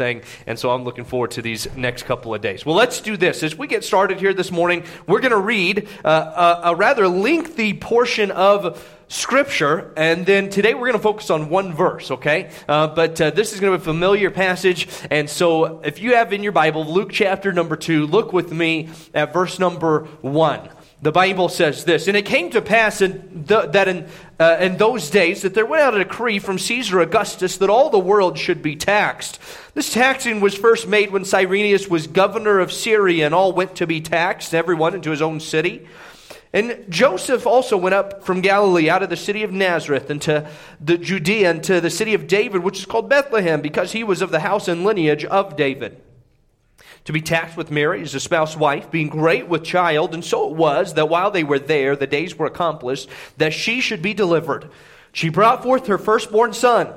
thing. And so I'm looking forward to these next couple of days. Well, let's do this. As we get started here this morning, we're going to read uh, a, a rather lengthy portion of Scripture, and then today we're going to focus on one verse, okay? Uh, but uh, this is going to be a familiar passage, and so if you have in your Bible Luke chapter number two, look with me at verse number one. The Bible says this, and it came to pass in that in, uh, in those days that there went out a decree from Caesar Augustus that all the world should be taxed. This taxing was first made when Cyrenius was governor of Syria, and all went to be taxed, everyone into his own city. And Joseph also went up from Galilee out of the city of Nazareth into the Judea into the city of David, which is called Bethlehem, because he was of the house and lineage of David. To be taxed with Mary, his spouse wife, being great with child, and so it was that while they were there, the days were accomplished, that she should be delivered. She brought forth her firstborn son,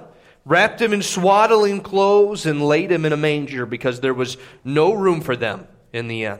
wrapped him in swaddling clothes, and laid him in a manger, because there was no room for them in the inn.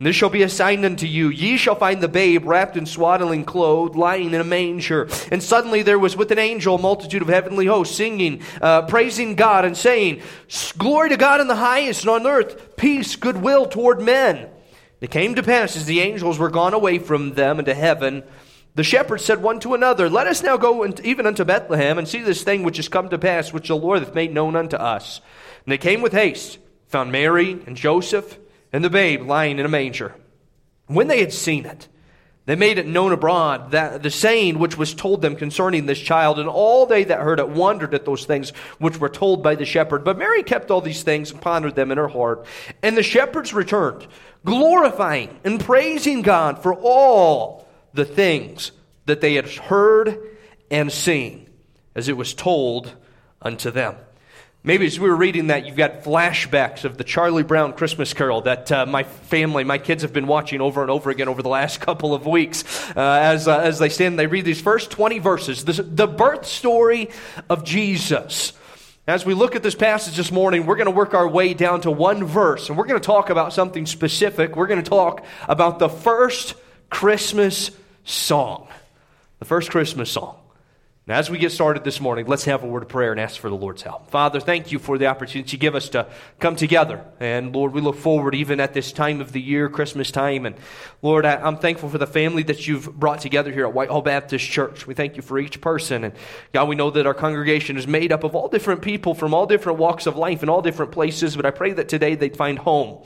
And this shall be a sign unto you. Ye shall find the babe wrapped in swaddling clothes, lying in a manger. And suddenly there was with an angel a multitude of heavenly hosts, singing, uh, praising God, and saying, Glory to God in the highest, and on earth peace, goodwill toward men. It came to pass as the angels were gone away from them into heaven, the shepherds said one to another, Let us now go even unto Bethlehem, and see this thing which is come to pass, which the Lord hath made known unto us. And they came with haste, found Mary and Joseph and the babe lying in a manger. When they had seen it, they made it known abroad that the saying which was told them concerning this child, and all they that heard it wondered at those things which were told by the shepherd. But Mary kept all these things and pondered them in her heart. And the shepherds returned, glorifying and praising God for all the things that they had heard and seen, as it was told unto them. Maybe as we were reading that, you've got flashbacks of the Charlie Brown Christmas Carol that uh, my family, my kids have been watching over and over again over the last couple of weeks. Uh, as, uh, as they stand, they read these first 20 verses, the, the birth story of Jesus. As we look at this passage this morning, we're going to work our way down to one verse, and we're going to talk about something specific. We're going to talk about the first Christmas song. The first Christmas song. Now, as we get started this morning, let's have a word of prayer and ask for the Lord's help. Father, thank you for the opportunity you give us to come together. And Lord, we look forward even at this time of the year, Christmas time. And Lord, I, am thankful for the family that you've brought together here at Whitehall Baptist Church. We thank you for each person. And God, we know that our congregation is made up of all different people from all different walks of life and all different places. But I pray that today they'd find home.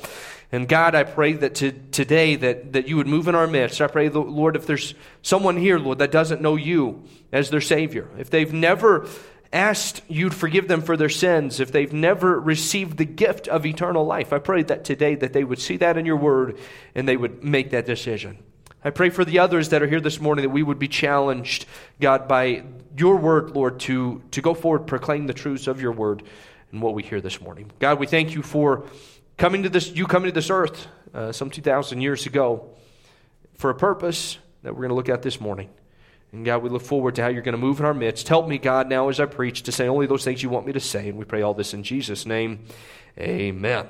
And God, I pray that to, today that, that you would move in our midst. I pray, Lord, if there's someone here, Lord, that doesn't know you as their Savior, if they've never asked you to forgive them for their sins, if they've never received the gift of eternal life, I pray that today that they would see that in your word and they would make that decision. I pray for the others that are here this morning that we would be challenged, God, by your word, Lord, to, to go forward, proclaim the truths of your word and what we hear this morning. God, we thank you for coming to this, you coming to this earth uh, some 2,000 years ago for a purpose that we're going to look at this morning. And God, we look forward to how you're going to move in our midst. Help me, God, now as I preach to say only those things you want me to say. And we pray all this in Jesus' name. Amen.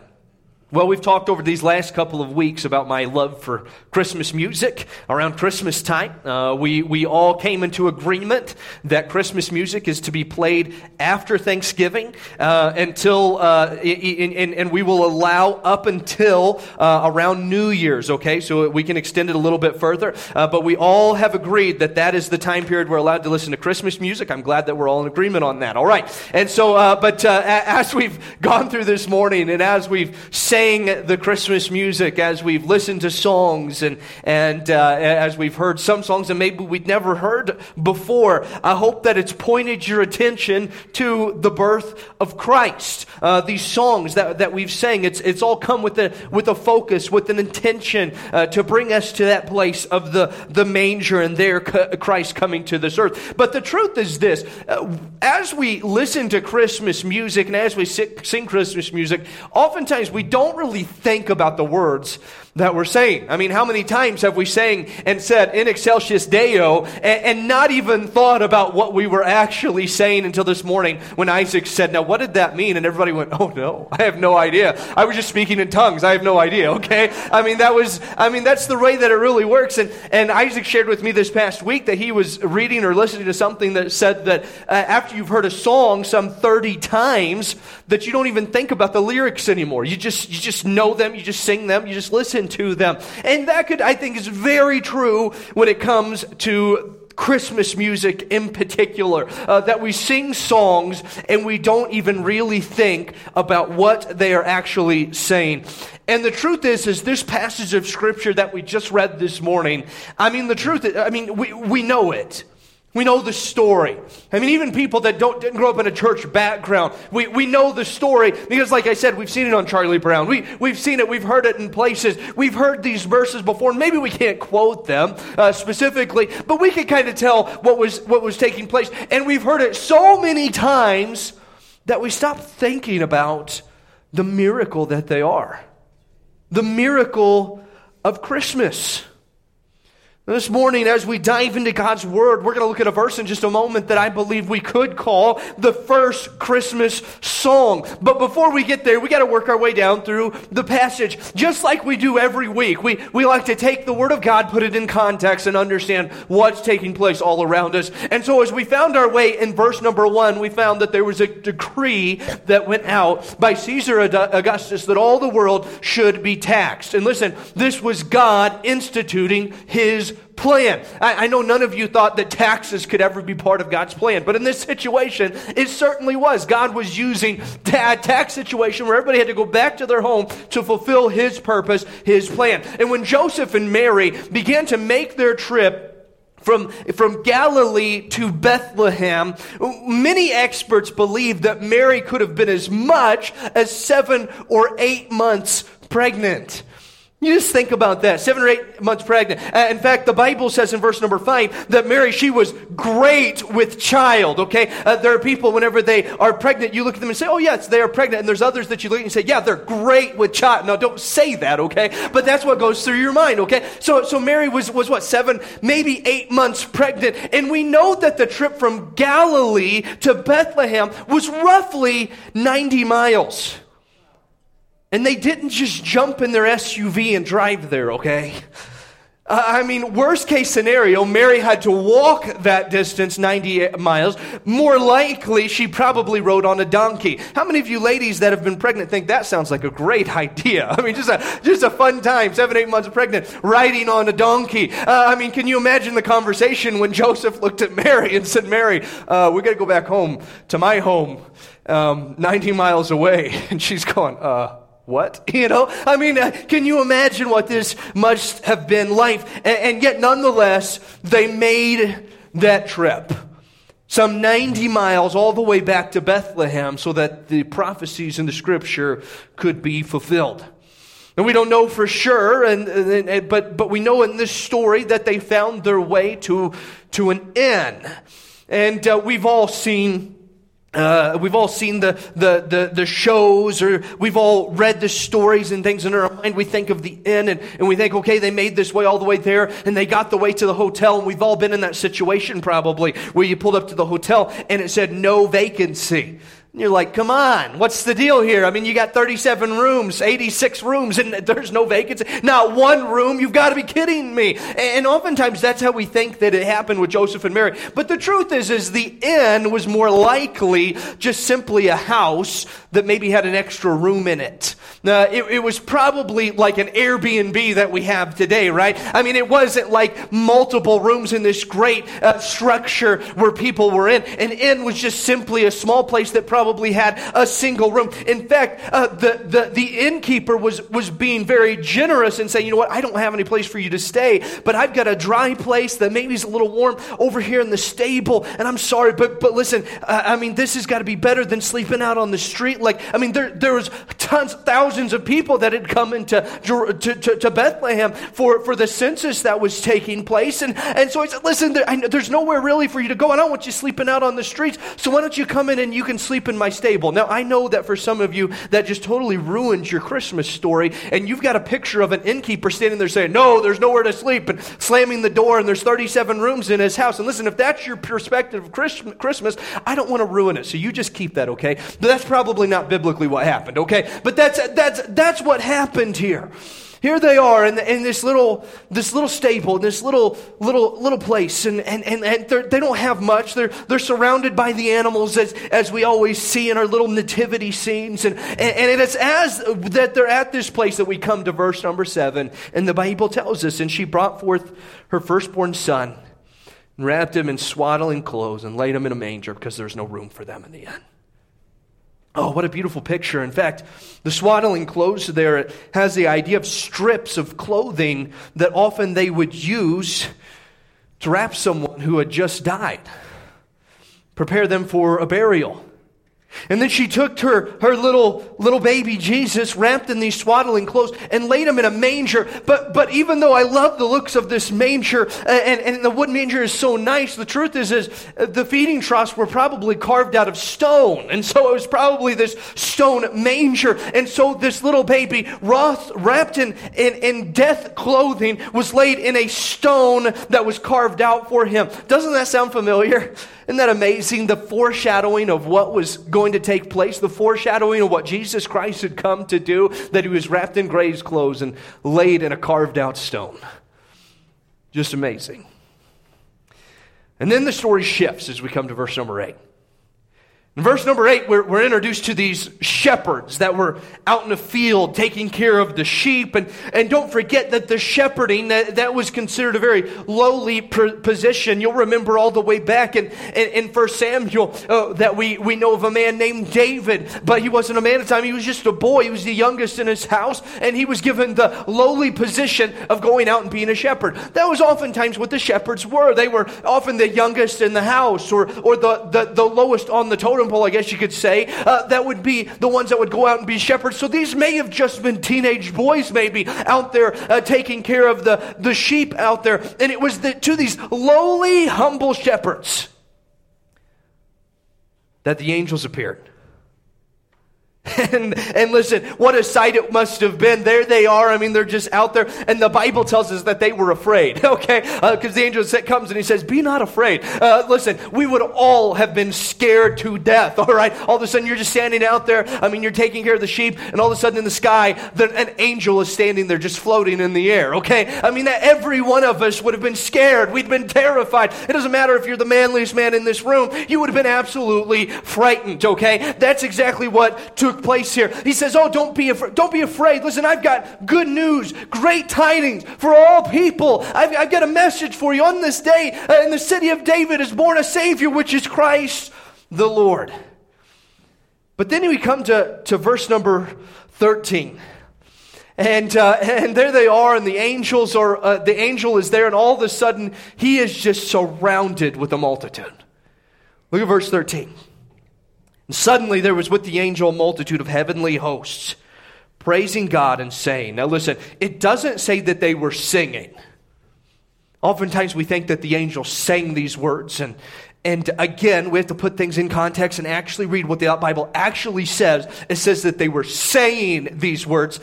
Well, we've talked over these last couple of weeks about my love for Christmas music around Christmas time. Uh, we, we all came into agreement that Christmas music is to be played after Thanksgiving uh, until, uh, and, and we will allow up until uh, around New Year's, okay? So we can extend it a little bit further. Uh, but we all have agreed that that is the time period we're allowed to listen to Christmas music. I'm glad that we're all in agreement on that, all right? And so, uh, but as we've gone through this morning and as we've sang the Christmas music, as we've listened to songs and, and uh, as we've heard some songs that maybe we'd never heard before, I hope that it's pointed your attention to the birth of Christ. Uh, these songs that, that we've sang, it's, it's all come with a, with a focus, with an intention uh, to bring us to that place of the, the manger and there Christ coming to this earth. But the truth is this uh, as we listen to Christmas music and as we sing Christmas music, oftentimes we don't don't really think about the words that we're saying. I mean, how many times have we sang and said in excelsis Deo and, and, not even thought about what we were actually saying until this morning when Isaac said, Now, what did that mean? And everybody went, Oh no, I have no idea. I was just speaking in tongues. I have no idea, okay? I mean, that was, I mean, that's the way that it really works. And, and Isaac shared with me this past week that he was reading or listening to something that said that uh, after you've heard a song some 30 times, that you don't even think about the lyrics anymore. You just, you just know them, you just sing them, you just listen to them. And that could, I think, is very true when it comes to Christmas music in particular, uh, that we sing songs and we don't even really think about what they are actually saying. And the truth is, is this passage of scripture that we just read this morning, I mean, the truth is, I mean, we, we know it. We know the story. I mean, even people that don't, didn't grow up in a church background, we, we know the story because, like I said, we've seen it on Charlie Brown. We, we've seen it, we've heard it in places. We've heard these verses before. Maybe we can't quote them uh, specifically, but we can kind of tell what was, what was taking place. And we've heard it so many times that we stop thinking about the miracle that they are. The miracle of Christmas. This morning, as we dive into God's Word, we're going to look at a verse in just a moment that I believe we could call the first Christmas song. But before we get there, we got to work our way down through the passage. Just like we do every week, we, we like to take the Word of God, put it in context, and understand what's taking place all around us. And so as we found our way in verse number one, we found that there was a decree that went out by Caesar Augustus that all the world should be taxed. And listen, this was God instituting his plan. I, I, know none of you thought that taxes could ever be part of God's plan, but in this situation, it certainly was. God was using a tax situation where everybody had to go back to their home to fulfill his purpose, his plan. And when Joseph and Mary began to make their trip, from, from Galilee to Bethlehem, many experts believe that Mary could have been as much as seven or eight months pregnant. You just think about that. Seven or eight months pregnant. Uh, in fact, the Bible says in verse number five that Mary, she was great with child, okay? Uh, there are people, whenever they are pregnant, you look at them and say, oh, yes, they are pregnant. And there's others that you look at and say, yeah, they're great with child. Now, don't say that, okay? But that's what goes through your mind, okay? So, so Mary was, was what, seven, maybe eight months pregnant. And we know that the trip from Galilee to Bethlehem was roughly 90 miles. And they didn't just jump in their SUV and drive there, okay? I mean, worst case scenario, Mary had to walk that distance, 90 miles. More likely, she probably rode on a donkey. How many of you ladies that have been pregnant think that sounds like a great idea? I mean, just a, just a fun time, seven, eight months pregnant, riding on a donkey. Uh, I mean, can you imagine the conversation when Joseph looked at Mary and said, Mary, uh, we got to go back home to my home, um, 90 miles away. And she's going, uh, what? You know, I mean, uh, can you imagine what this must have been like? And, and yet, nonetheless, they made that trip. Some 90 miles all the way back to Bethlehem so that the prophecies in the scripture could be fulfilled. And we don't know for sure, and, and, but, but we know in this story that they found their way to, to an inn. And uh, we've all seen uh, we've all seen the, the, the, the, shows or we've all read the stories and things in our mind. We think of the inn and, and we think, okay, they made this way all the way there and they got the way to the hotel. And we've all been in that situation probably where you pulled up to the hotel and it said no vacancy. And you're like, come on, what's the deal here? I mean, you got 37 rooms, 86 rooms, and there's no vacancy. Not one room. You've got to be kidding me. And oftentimes that's how we think that it happened with Joseph and Mary. But the truth is, is the inn was more likely just simply a house that maybe had an extra room in it. Uh, it, it was probably like an Airbnb that we have today, right? I mean, it wasn't like multiple rooms in this great uh, structure where people were in. An inn was just simply a small place that probably probably had a single room. In fact, uh, the, the, the innkeeper was, was being very generous and saying, you know what, I don't have any place for you to stay, but I've got a dry place that maybe is a little warm over here in the stable, and I'm sorry, but, but listen, uh, I mean, this has got to be better than sleeping out on the street. Like, I mean, there, there was tons, thousands of people that had come into to, to, to Bethlehem for, for the census that was taking place. And, and so I said, listen, there, I, there's nowhere really for you to go. I don't want you sleeping out on the streets. So why don't you come in and you can sleep in in my stable. Now, I know that for some of you, that just totally ruins your Christmas story, and you've got a picture of an innkeeper standing there saying, No, there's nowhere to sleep, and slamming the door, and there's 37 rooms in his house. And listen, if that's your perspective of Christmas, I don't want to ruin it, so you just keep that, okay? But that's probably not biblically what happened, okay? But that's, that's, that's what happened here. Here they are in, in this little this little stable, in this little little little place, and and and, and they don't have much. They're they're surrounded by the animals as as we always see in our little nativity scenes, and and, and it's as that they're at this place that we come to verse number seven, and the Bible tells us, and she brought forth her firstborn son, and wrapped him in swaddling clothes, and laid him in a manger because there's no room for them in the inn. Oh, what a beautiful picture. In fact, the swaddling clothes there has the idea of strips of clothing that often they would use to wrap someone who had just died, prepare them for a burial. And then she took her, her little, little baby Jesus, wrapped in these swaddling clothes, and laid him in a manger. But, but even though I love the looks of this manger, uh, and, and the wood manger is so nice, the truth is, is uh, the feeding troughs were probably carved out of stone. And so it was probably this stone manger. And so this little baby, wrapped in, in, in death clothing, was laid in a stone that was carved out for him. Doesn't that sound familiar? Isn't that amazing? The foreshadowing of what was going to take place, the foreshadowing of what Jesus Christ had come to do, that he was wrapped in grave clothes and laid in a carved out stone. Just amazing. And then the story shifts as we come to verse number eight. In verse number eight, we're, we're, introduced to these shepherds that were out in the field taking care of the sheep. And, and don't forget that the shepherding, that, that was considered a very lowly position. You'll remember all the way back in, in, in 1 Samuel uh, that we, we know of a man named David, but he wasn't a man at the time. He was just a boy. He was the youngest in his house, and he was given the lowly position of going out and being a shepherd. That was oftentimes what the shepherds were. They were often the youngest in the house or, or the, the, the lowest on the totem I guess you could say, uh, that would be the ones that would go out and be shepherds. So these may have just been teenage boys, maybe, out there uh, taking care of the, the sheep out there. And it was the, to these lowly, humble shepherds that the angels appeared. And, and listen, what a sight it must have been. There they are. I mean, they're just out there. And the Bible tells us that they were afraid, okay? Because uh, the angel comes and he says, Be not afraid. Uh, listen, we would all have been scared to death, all right? All of a sudden, you're just standing out there. I mean, you're taking care of the sheep, and all of a sudden in the sky, the, an angel is standing there just floating in the air, okay? I mean, every one of us would have been scared. We'd been terrified. It doesn't matter if you're the manliest man in this room, you would have been absolutely frightened, okay? That's exactly what took took place here. He says, Oh, don't be, af- don't be afraid. Listen, I've got good news, great tidings for all people. I've, I've got a message for you. On this day, uh, in the city of David is born a Savior, which is Christ the Lord. But then we come to, to verse number 13. And, uh, and there they are, and the angels are, uh, the angel is there, and all of a sudden, he is just surrounded with a multitude. Look at verse 13. And suddenly there was with the angel a multitude of heavenly hosts, praising God and saying, Now listen, it doesn't say that they were singing. Oftentimes we think that the angel sang these words, and, and again, we have to put things in context and actually read what the Bible actually says. It says that they were saying these words.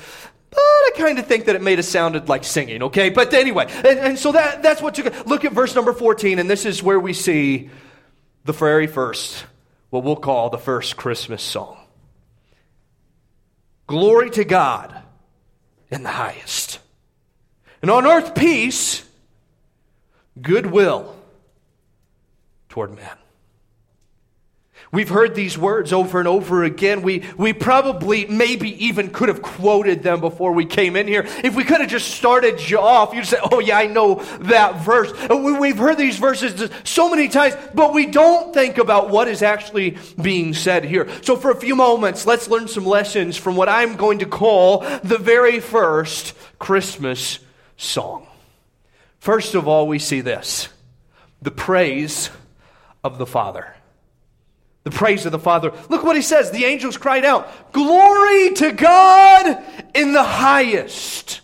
But I kind of think that it made it sounded like singing, okay? But anyway, and, and so that, that's what took. Look at verse number 14, and this is where we see the very first what we'll call the first Christmas song. Glory to God in the highest. And on earth, peace, goodwill toward men. We've heard these words over and over again. We, we probably maybe even could have quoted them before we came in here. If we could have just started you off, you'd say, Oh, yeah, I know that verse. Uh, we've heard these verses so many times, but we don't think about what is actually being said here. So, for a few moments, let's learn some lessons from what I'm going to call the very first Christmas song. First of all, we see this the praise of the Father the praise of the Father. Look what he says. The angels cried out, Glory to God in the highest.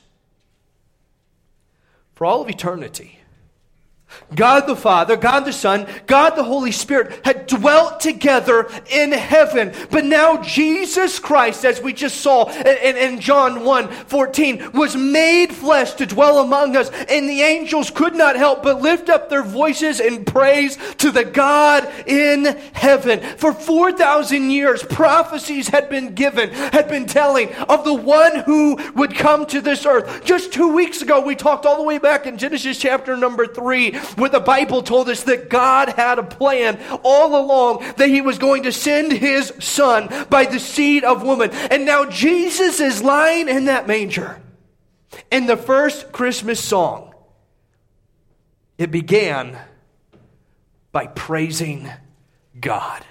For all of eternity, God the Father, God the Son, God the Holy Spirit had dwelt together in heaven. But now Jesus Christ, as we just saw in, in, John 1 14, was made flesh to dwell among us. And the angels could not help but lift up their voices in praise to the God in heaven. For 4,000 years, prophecies had been given, had been telling of the one who would come to this earth. Just two weeks ago, we talked all the way back in Genesis chapter number 3 where the Bible told us that God had a plan all along that he was going to send his son by the seed of woman. And now Jesus is lying in that manger. In the first Christmas song, it began by praising God.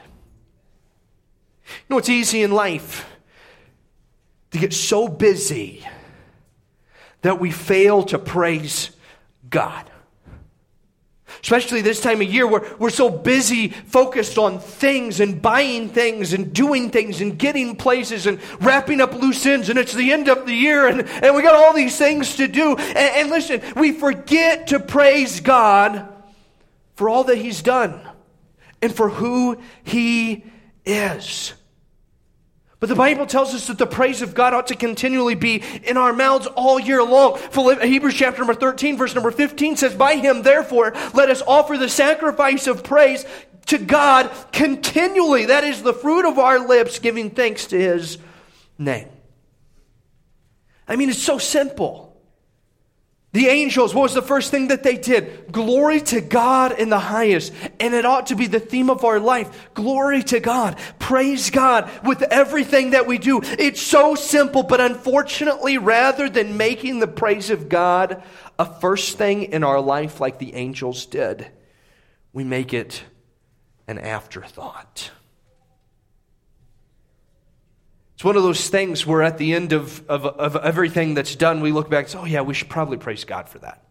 You know, it's easy in life to get so busy that we fail to praise God. Especially this time of year where we're so busy focused on things and buying things and doing things and getting places and wrapping up loose ends and it's the end of the year and, and we got all these things to do. And, and listen, we forget to praise God for all that He's done and for who He is. But the Bible tells us that the praise of God ought to continually be in our mouths all year long. Hebrews chapter number 13, verse number 15 says, By him, therefore, let us offer the sacrifice of praise to God continually. That is the fruit of our lips, giving thanks to his name. I mean, it's so simple. The angels, what was the first thing that they did? Glory to God in the highest. And it ought to be the theme of our life. Glory to God. Praise God with everything that we do. It's so simple, but unfortunately, rather than making the praise of God a first thing in our life like the angels did, we make it an afterthought. It's one of those things where at the end of, of, of everything that's done, we look back and say, oh, yeah, we should probably praise God for that.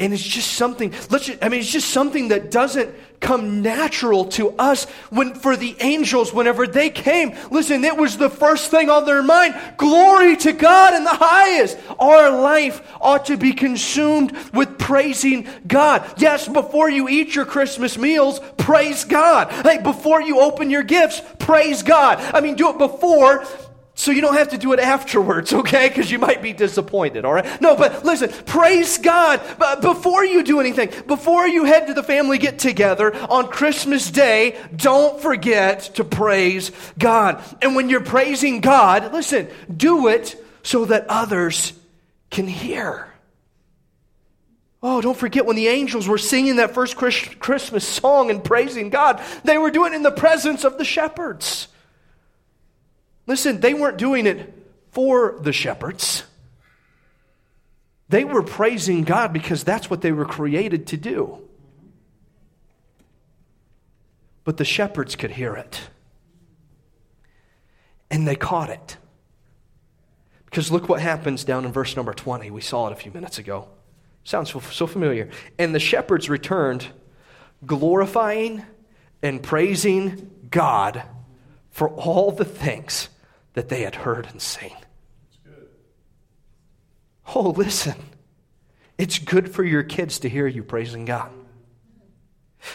And it's just something, let's just, I mean, it's just something that doesn't come natural to us when, for the angels, whenever they came. Listen, it was the first thing on their mind. Glory to God in the highest. Our life ought to be consumed with praising God. Yes, before you eat your Christmas meals, praise God. Hey, before you open your gifts, praise God. I mean, do it before so you don't have to do it afterwards, okay? Because you might be disappointed, all right? No, but listen, praise God. But before you do anything, before you head to the family get together on Christmas Day, don't forget to praise God. And when you're praising God, listen, do it so that others can hear. Oh, don't forget when the angels were singing that first Christmas song and praising God, they were doing it in the presence of the shepherds. Listen, they weren't doing it for the shepherds. They were praising God because that's what they were created to do. But the shepherds could hear it. And they caught it. Because look what happens down in verse number 20. We saw it a few minutes ago. Sounds so familiar. And the shepherds returned, glorifying and praising God for all the things that they had heard and seen. It's good. Oh, listen. It's good for your kids to hear you praising God.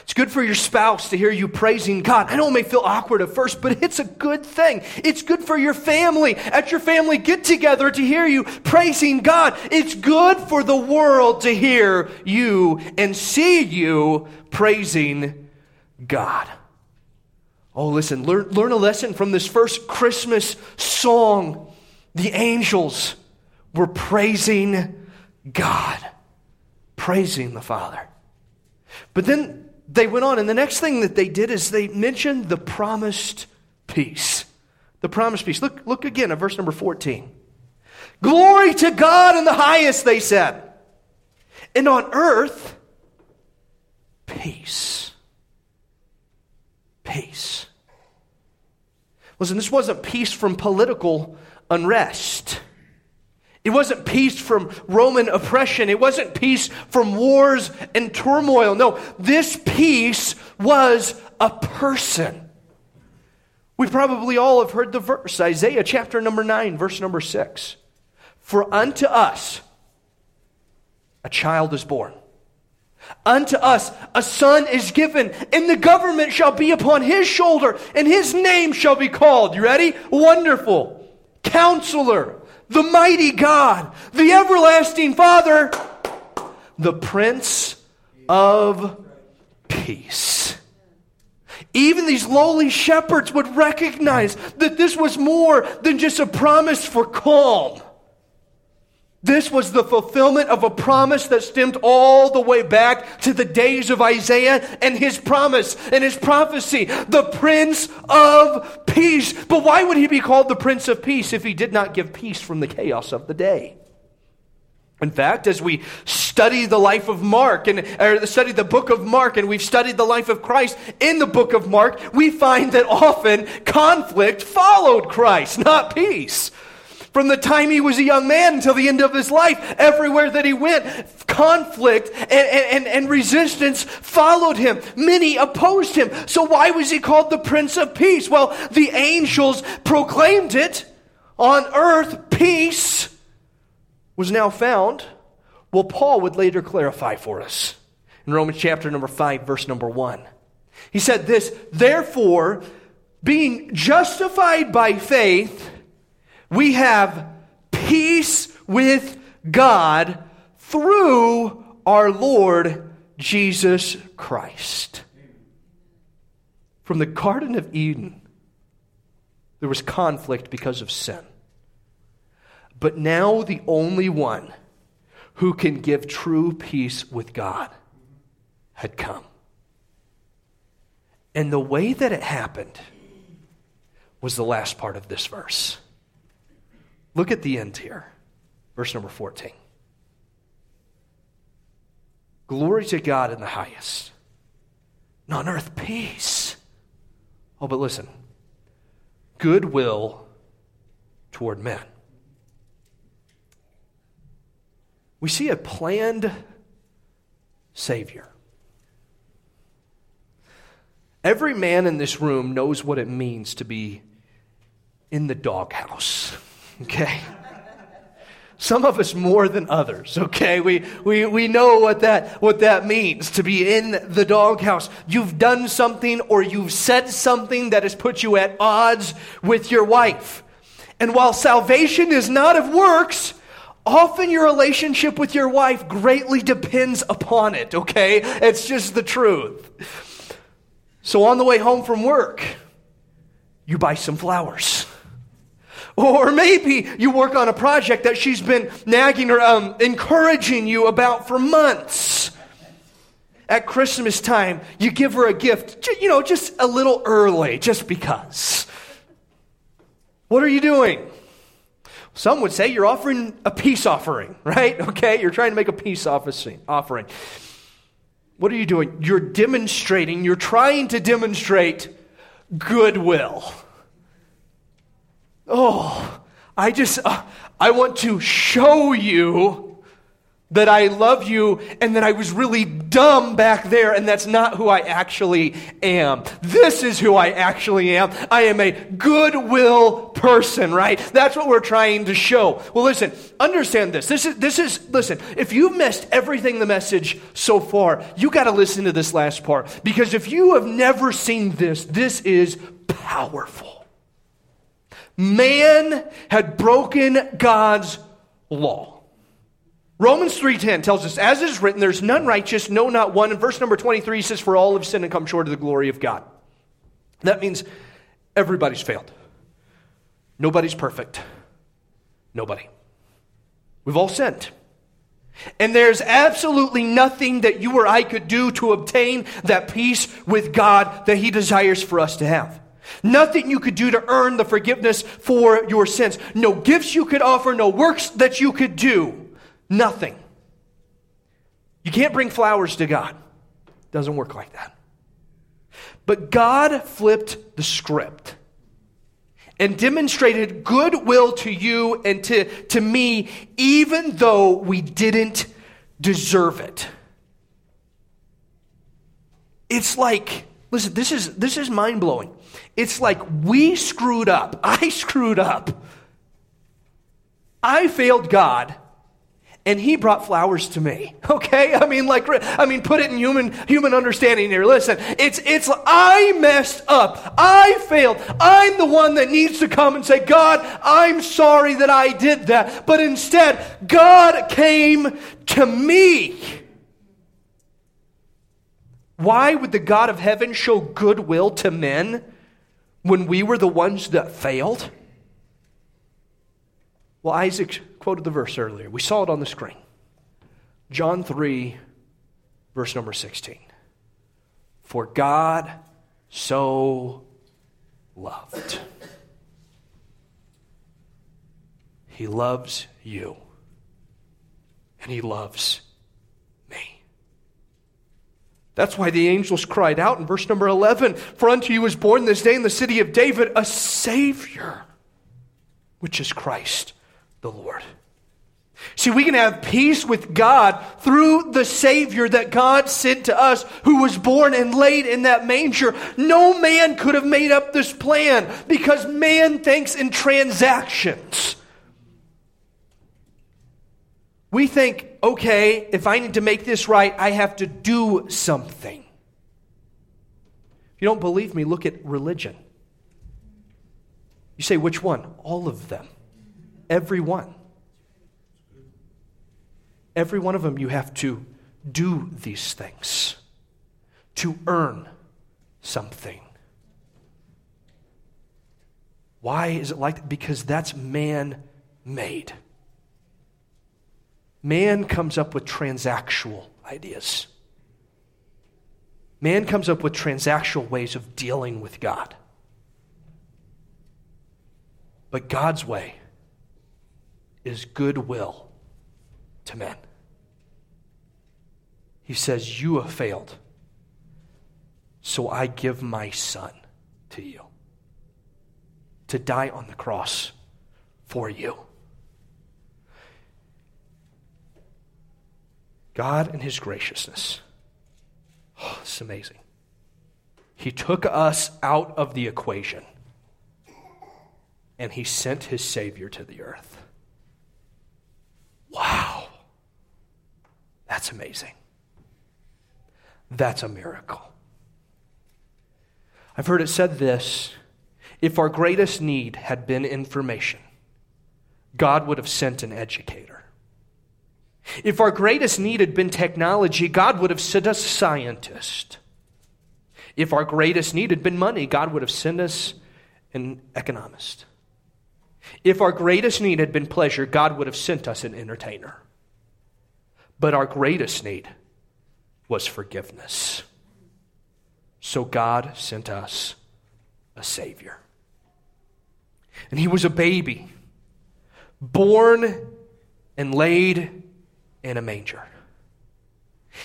It's good for your spouse to hear you praising God. I know it may feel awkward at first, but it's a good thing. It's good for your family at your family get together to hear you praising God. It's good for the world to hear you and see you praising God. Oh, listen, learn, learn a lesson from this first Christmas song. The angels were praising God, praising the Father. But then they went on, and the next thing that they did is they mentioned the promised peace. The promised peace. Look, look again at verse number 14. Glory to God in the highest, they said. And on earth, peace peace. Listen, this wasn't peace from political unrest. It wasn't peace from Roman oppression. It wasn't peace from wars and turmoil. No, this peace was a person. We probably all have heard the verse, Isaiah chapter number 9, verse number 6. For unto us a child is born. Unto us a son is given, and the government shall be upon his shoulder, and his name shall be called. You ready? Wonderful. Counselor, the mighty God, the everlasting Father, the Prince of Peace. Even these lowly shepherds would recognize that this was more than just a promise for calm. This was the fulfillment of a promise that stemmed all the way back to the days of Isaiah and his promise and his prophecy, the Prince of Peace. But why would he be called the Prince of Peace if he did not give peace from the chaos of the day? In fact, as we study the life of Mark and or study the book of Mark and we've studied the life of Christ in the book of Mark, we find that often conflict followed Christ, not peace. From the time he was a young man until the end of his life, everywhere that he went, conflict and, and, and, resistance followed him. Many opposed him. So why was he called the Prince of Peace? Well, the angels proclaimed it. On earth, peace was now found. Well, Paul would later clarify for us in Romans chapter number 5, verse number 1. He said this, therefore, being justified by faith, we have peace with God through our Lord Jesus Christ. From the Garden of Eden, there was conflict because of sin. But now, the only one who can give true peace with God had come. And the way that it happened was the last part of this verse. Look at the end here, verse number 14. Glory to God in the highest, and on earth peace. Oh, but listen goodwill toward men. We see a planned Savior. Every man in this room knows what it means to be in the doghouse okay? Some of us more than others, okay? We, we, we know what that, what that means to be in the doghouse. You've done something or you've said something that has put you at odds with your wife. And while salvation is not of works, often your relationship with your wife greatly depends upon it, okay? It's just the truth. So on the way home from work, you buy some flowers. Or maybe you work on a project that she's been nagging or um, encouraging you about for months. At Christmas time, you give her a gift, you know, just a little early, just because. What are you doing? Some would say you're offering a peace offering, right? Okay, you're trying to make a peace offering. What are you doing? You're demonstrating, you're trying to demonstrate goodwill. Oh, I just, uh, I want to show you that I love you and that I was really dumb back there and that's not who I actually am. This is who I actually am. I am a goodwill person, right? That's what we're trying to show. Well, listen, understand this. This is, this is, listen, if you missed everything the message so far, you got to listen to this last part because if you have never seen this, this is powerful. Man had broken God's law. Romans 3:10 tells us as is written there's none righteous no not one in verse number 23 says for all have sinned and come short of the glory of God. That means everybody's failed. Nobody's perfect. Nobody. We've all sinned. And there's absolutely nothing that you or I could do to obtain that peace with God that He desires for us to have. Nothing you could do to earn the forgiveness for your sins. No gifts you could offer, no works that you could do. Nothing. You can't bring flowers to God. Doesn't work like that. But God flipped the script and demonstrated goodwill to you and to, to me, even though we didn't deserve it. It's like, listen, this is, this is mind blowing. It's like we screwed up. I screwed up. I failed God. and he brought flowers to me. Okay? I mean, like, I mean, put it in human, human understanding here. Listen, it's, it's, I messed up. I failed. I'm the one that needs to come and say, God, I'm sorry that I did that. But instead, God came to me. Why would the God of heaven show goodwill to men when we were the ones that failed? Well, Isaac quoted the verse earlier. We saw it on the screen. John 3, verse number 16. For God so loved. He loves you. And He loves. That's why the angels cried out in verse number 11 For unto you is born this day in the city of David a Savior, which is Christ the Lord. See, we can have peace with God through the Savior that God sent to us, who was born and laid in that manger. No man could have made up this plan because man thinks in transactions. We think, okay, if I need to make this right, I have to do something. If you don't believe me, look at religion. You say, which one? All of them. Every one. Every one of them, you have to do these things to earn something. Why is it like that? Because that's man made. Man comes up with transactional ideas. Man comes up with transactional ways of dealing with God. But God's way is goodwill to men. He says, You have failed, so I give my son to you to die on the cross for you. God, and His graciousness, oh, it's amazing. He took us out of the equation and He sent His Savior to the earth. Wow. That's amazing. That's a miracle. I've heard it said this if our greatest need had been information, God would have sent an educator. If our greatest need had been technology, God would have sent us a scientist. If our greatest need had been money, God would have sent us an economist. If our greatest need had been pleasure, God would have sent us an entertainer. But our greatest need was forgiveness. So God sent us a Savior. And he was a baby, born and laid in a manger.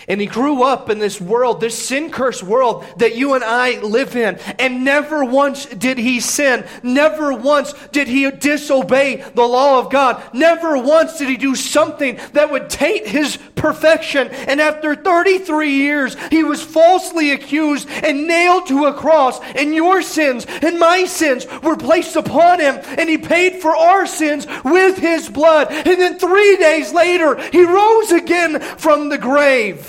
And he grew up in this world, this sin cursed world that you and I live in. And never once did he sin. Never once did he disobey the law of God. Never once did he do something that would taint his perfection. And after 33 years, he was falsely accused and nailed to a cross. And your sins and my sins were placed upon him. And he paid for our sins with his blood. And then three days later, he rose again from the grave.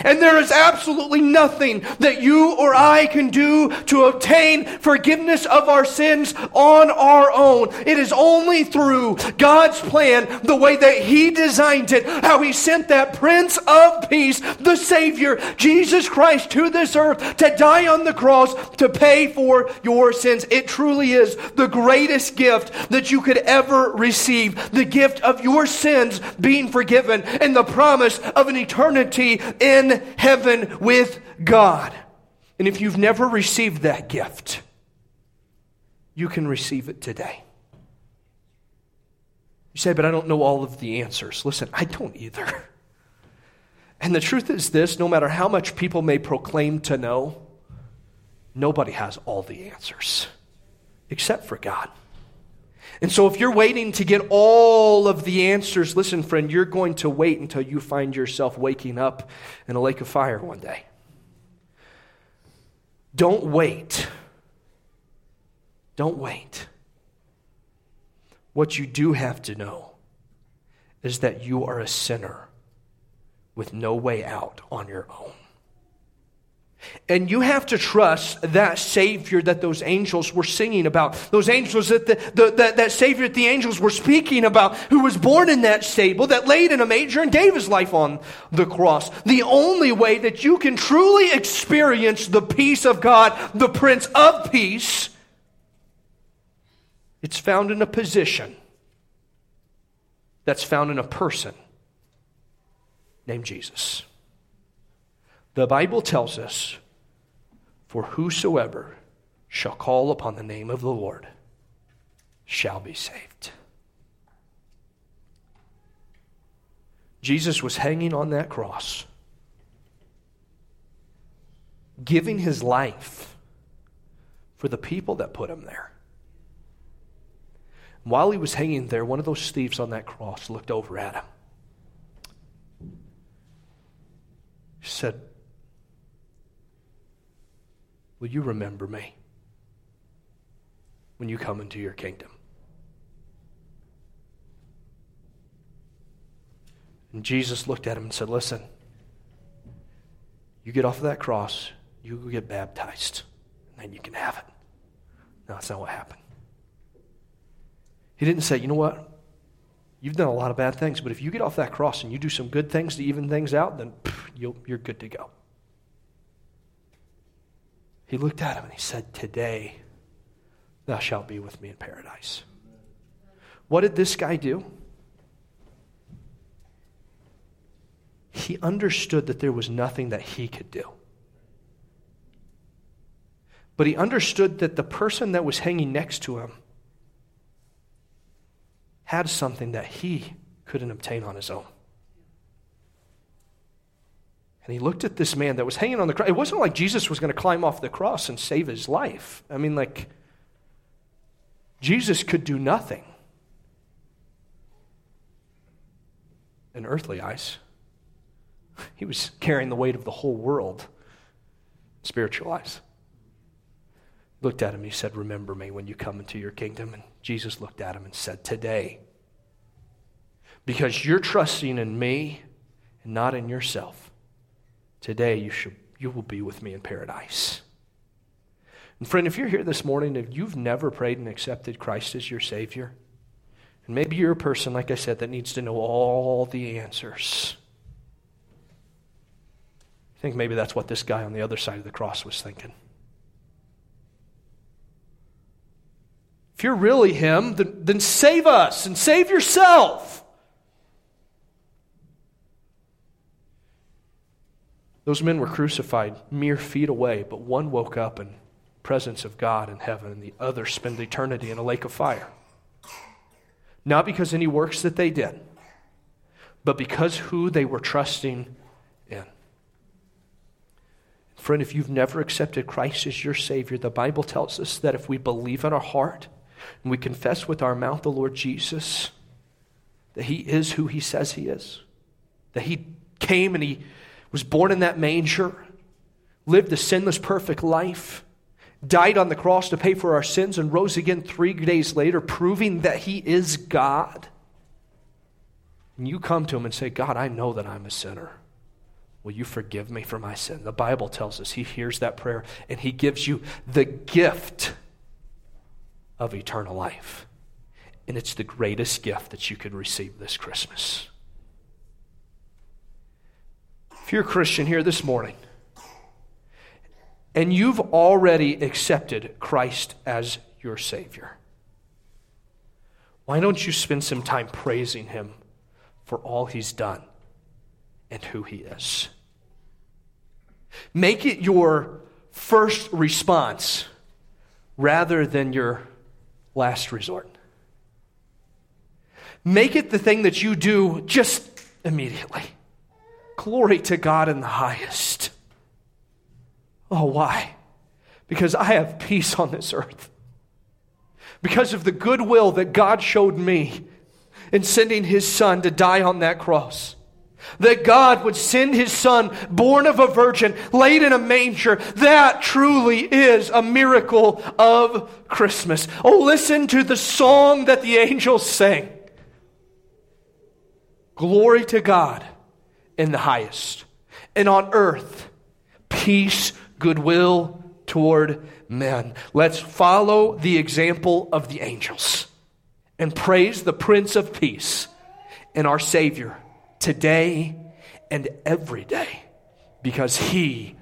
And there is absolutely nothing that you or I can do to obtain forgiveness of our sins on our own. It is only through God's plan, the way that He designed it, how He sent that Prince of Peace, the Savior, Jesus Christ, to this earth to die on the cross to pay for your sins. It truly is the greatest gift that you could ever receive the gift of your sins being forgiven and the promise of an eternity in in heaven with God. And if you've never received that gift, you can receive it today. You say, but I don't know all of the answers. Listen, I don't either. And the truth is this no matter how much people may proclaim to know, nobody has all the answers except for God. And so, if you're waiting to get all of the answers, listen, friend, you're going to wait until you find yourself waking up in a lake of fire one day. Don't wait. Don't wait. What you do have to know is that you are a sinner with no way out on your own. And you have to trust that Savior that those angels were singing about. Those angels that the, the, that, that Savior that the angels were speaking about, who was born in that stable, that laid in a manger and gave his life on the cross. The only way that you can truly experience the peace of God, the Prince of Peace, it's found in a position that's found in a person named Jesus. The Bible tells us, For whosoever shall call upon the name of the Lord shall be saved. Jesus was hanging on that cross, giving his life for the people that put him there. While he was hanging there, one of those thieves on that cross looked over at him. He said, Will you remember me when you come into your kingdom? And Jesus looked at him and said, Listen, you get off of that cross, you go get baptized, and then you can have it. No, that's not what happened. He didn't say, you know what? You've done a lot of bad things, but if you get off that cross and you do some good things to even things out, then pff, you're good to go. He looked at him and he said, Today thou shalt be with me in paradise. What did this guy do? He understood that there was nothing that he could do. But he understood that the person that was hanging next to him had something that he couldn't obtain on his own. And he looked at this man that was hanging on the cross. It wasn't like Jesus was going to climb off the cross and save his life. I mean, like, Jesus could do nothing in earthly eyes. He was carrying the weight of the whole world, spiritual eyes. Looked at him, he said, Remember me when you come into your kingdom. And Jesus looked at him and said, Today, because you're trusting in me and not in yourself, today you, should, you will be with me in paradise. And friend, if you're here this morning, if you've never prayed and accepted Christ as your Savior, and maybe you're a person, like I said, that needs to know all the answers. I think maybe that's what this guy on the other side of the cross was thinking. If you're really Him, then, then save us and save yourself. Those men were crucified mere feet away, but one woke up in presence of God in heaven, and the other spent eternity in a lake of fire. Not because any works that they did, but because who they were trusting in. Friend, if you've never accepted Christ as your Savior, the Bible tells us that if we believe in our heart and we confess with our mouth the Lord Jesus, that He is who He says He is, that He came and He was born in that manger, lived a sinless, perfect life, died on the cross to pay for our sins, and rose again three days later, proving that He is God. And you come to Him and say, God, I know that I'm a sinner. Will you forgive me for my sin? The Bible tells us He hears that prayer and He gives you the gift of eternal life. And it's the greatest gift that you could receive this Christmas. You're a Christian here this morning and you've already accepted Christ as your Savior, why don't you spend some time praising Him for all He's done and who He is? Make it your first response rather than your last resort. Make it the thing that you do just immediately. Glory to God in the highest. Oh, why? Because I have peace on this earth. Because of the goodwill that God showed me in sending his son to die on that cross. That God would send his son, born of a virgin, laid in a manger. That truly is a miracle of Christmas. Oh, listen to the song that the angels sang. Glory to God in the highest, and on earth, peace, goodwill toward men. Let's follow the example of the angels and praise the Prince of Peace and our Savior today and every day because He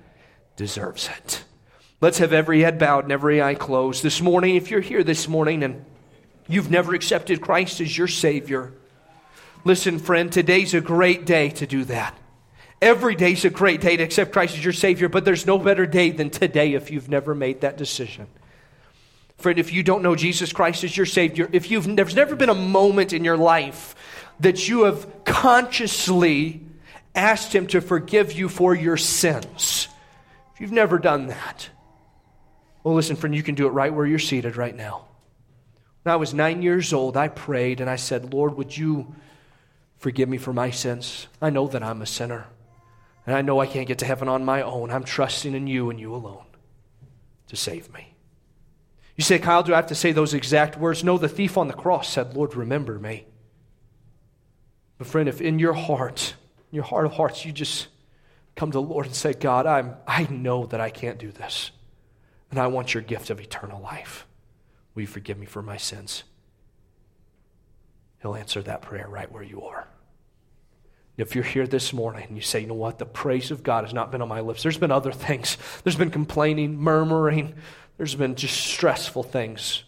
deserves it. Let's have every head bowed and every eye closed. This morning, if you're here this morning and you've never accepted Christ as your Savior, listen, friend, today's a great day to do that. Every day's a great day to accept Christ as your Savior, but there's no better day than today if you've never made that decision. Friend, if you don't know Jesus Christ as your Savior, if you've there's never been a moment in your life that you have consciously asked Him to forgive you for your sins, if you've never done that, well, listen, friend, you can do it right where you're seated right now. When I was nine years old, I prayed and I said, Lord, would you forgive me for my sins? I know that I'm a sinner. And I know I can't get to heaven on my own. I'm trusting in you and you alone to save me. You say, Kyle, do I have to say those exact words? No, the thief on the cross said, Lord, remember me. But, friend, if in your heart, in your heart of hearts, you just come to the Lord and say, God, I'm, I know that I can't do this and I want your gift of eternal life. Will you forgive me for my sins? He'll answer that prayer right where you are. If you're here this morning and you say, you know what, the praise of God has not been on my lips, there's been other things. There's been complaining, murmuring, there's been just stressful things,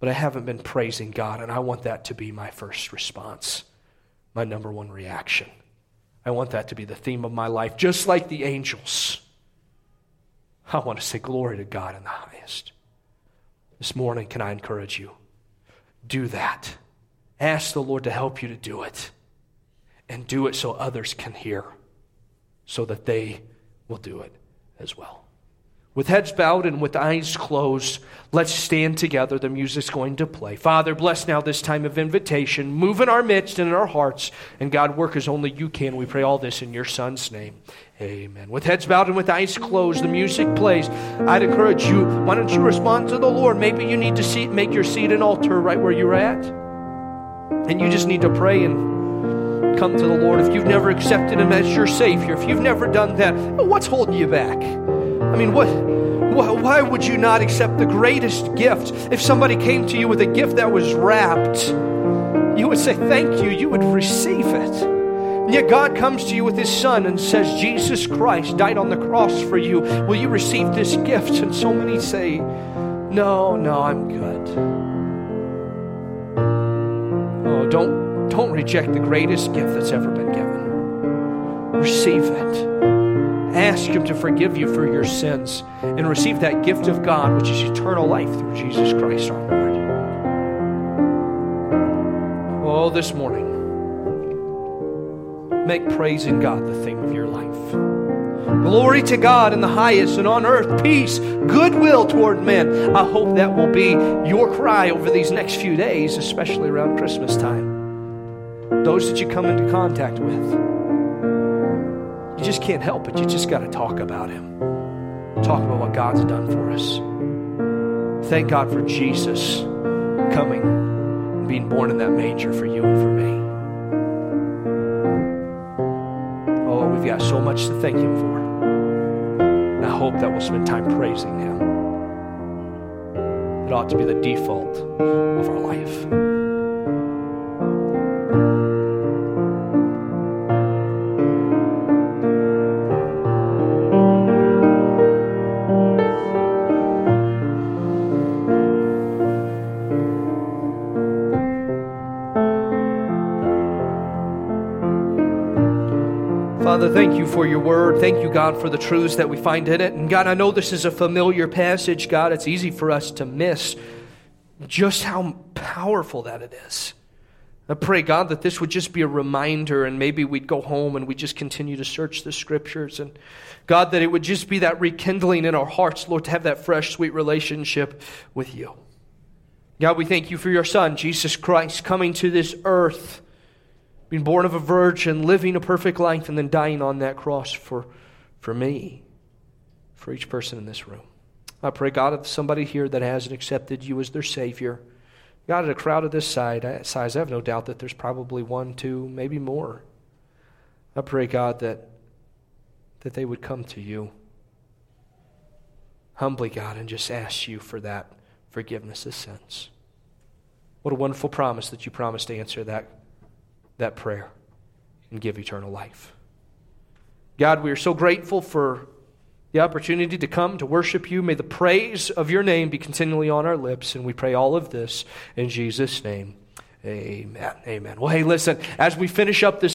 but I haven't been praising God, and I want that to be my first response, my number one reaction. I want that to be the theme of my life, just like the angels. I want to say glory to God in the highest. This morning, can I encourage you? Do that. Ask the Lord to help you to do it. And do it so others can hear, so that they will do it as well. With heads bowed and with eyes closed, let's stand together. The music's going to play. Father, bless now this time of invitation. Move in our midst and in our hearts. And God, work as only you can. We pray all this in your Son's name. Amen. With heads bowed and with eyes closed, the music plays. I'd encourage you, why don't you respond to the Lord? Maybe you need to see, make your seat an altar right where you're at. And you just need to pray and come to the Lord. If you've never accepted Him as your Savior, if you've never done that, what's holding you back? I mean, what, why would you not accept the greatest gift? If somebody came to you with a gift that was wrapped, you would say, Thank you. You would receive it. And yet God comes to you with His Son and says, Jesus Christ died on the cross for you. Will you receive this gift? And so many say, No, no, I'm good. Don't, don't reject the greatest gift that's ever been given. Receive it. Ask Him to forgive you for your sins and receive that gift of God, which is eternal life through Jesus Christ our Lord. Oh, this morning, make praising God the theme of your life. Glory to God in the highest, and on earth, peace, goodwill toward men. I hope that will be your cry over these next few days, especially around Christmas time. Those that you come into contact with. You just can't help it. You just got to talk about Him. Talk about what God's done for us. Thank God for Jesus coming and being born in that manger for you and for me. Oh, we've got so much to thank Him for. Hope that we'll spend time praising Him. It ought to be the default of our life. Father, thank you for your word. Thank you, God, for the truths that we find in it. And God, I know this is a familiar passage, God. It's easy for us to miss just how powerful that it is. I pray, God, that this would just be a reminder and maybe we'd go home and we'd just continue to search the scriptures. And God, that it would just be that rekindling in our hearts, Lord, to have that fresh, sweet relationship with you. God, we thank you for your Son, Jesus Christ, coming to this earth being born of a virgin, living a perfect life, and then dying on that cross for, for me, for each person in this room. I pray, God, if somebody here that hasn't accepted you as their Savior, God, at a crowd of this uh, size, I have no doubt that there's probably one, two, maybe more. I pray, God, that, that they would come to you humbly, God, and just ask you for that forgiveness of sins. What a wonderful promise that you promised to answer that, that prayer and give eternal life. God, we are so grateful for the opportunity to come to worship you. May the praise of your name be continually on our lips, and we pray all of this in Jesus' name. Amen. Amen. Well, hey, listen, as we finish up this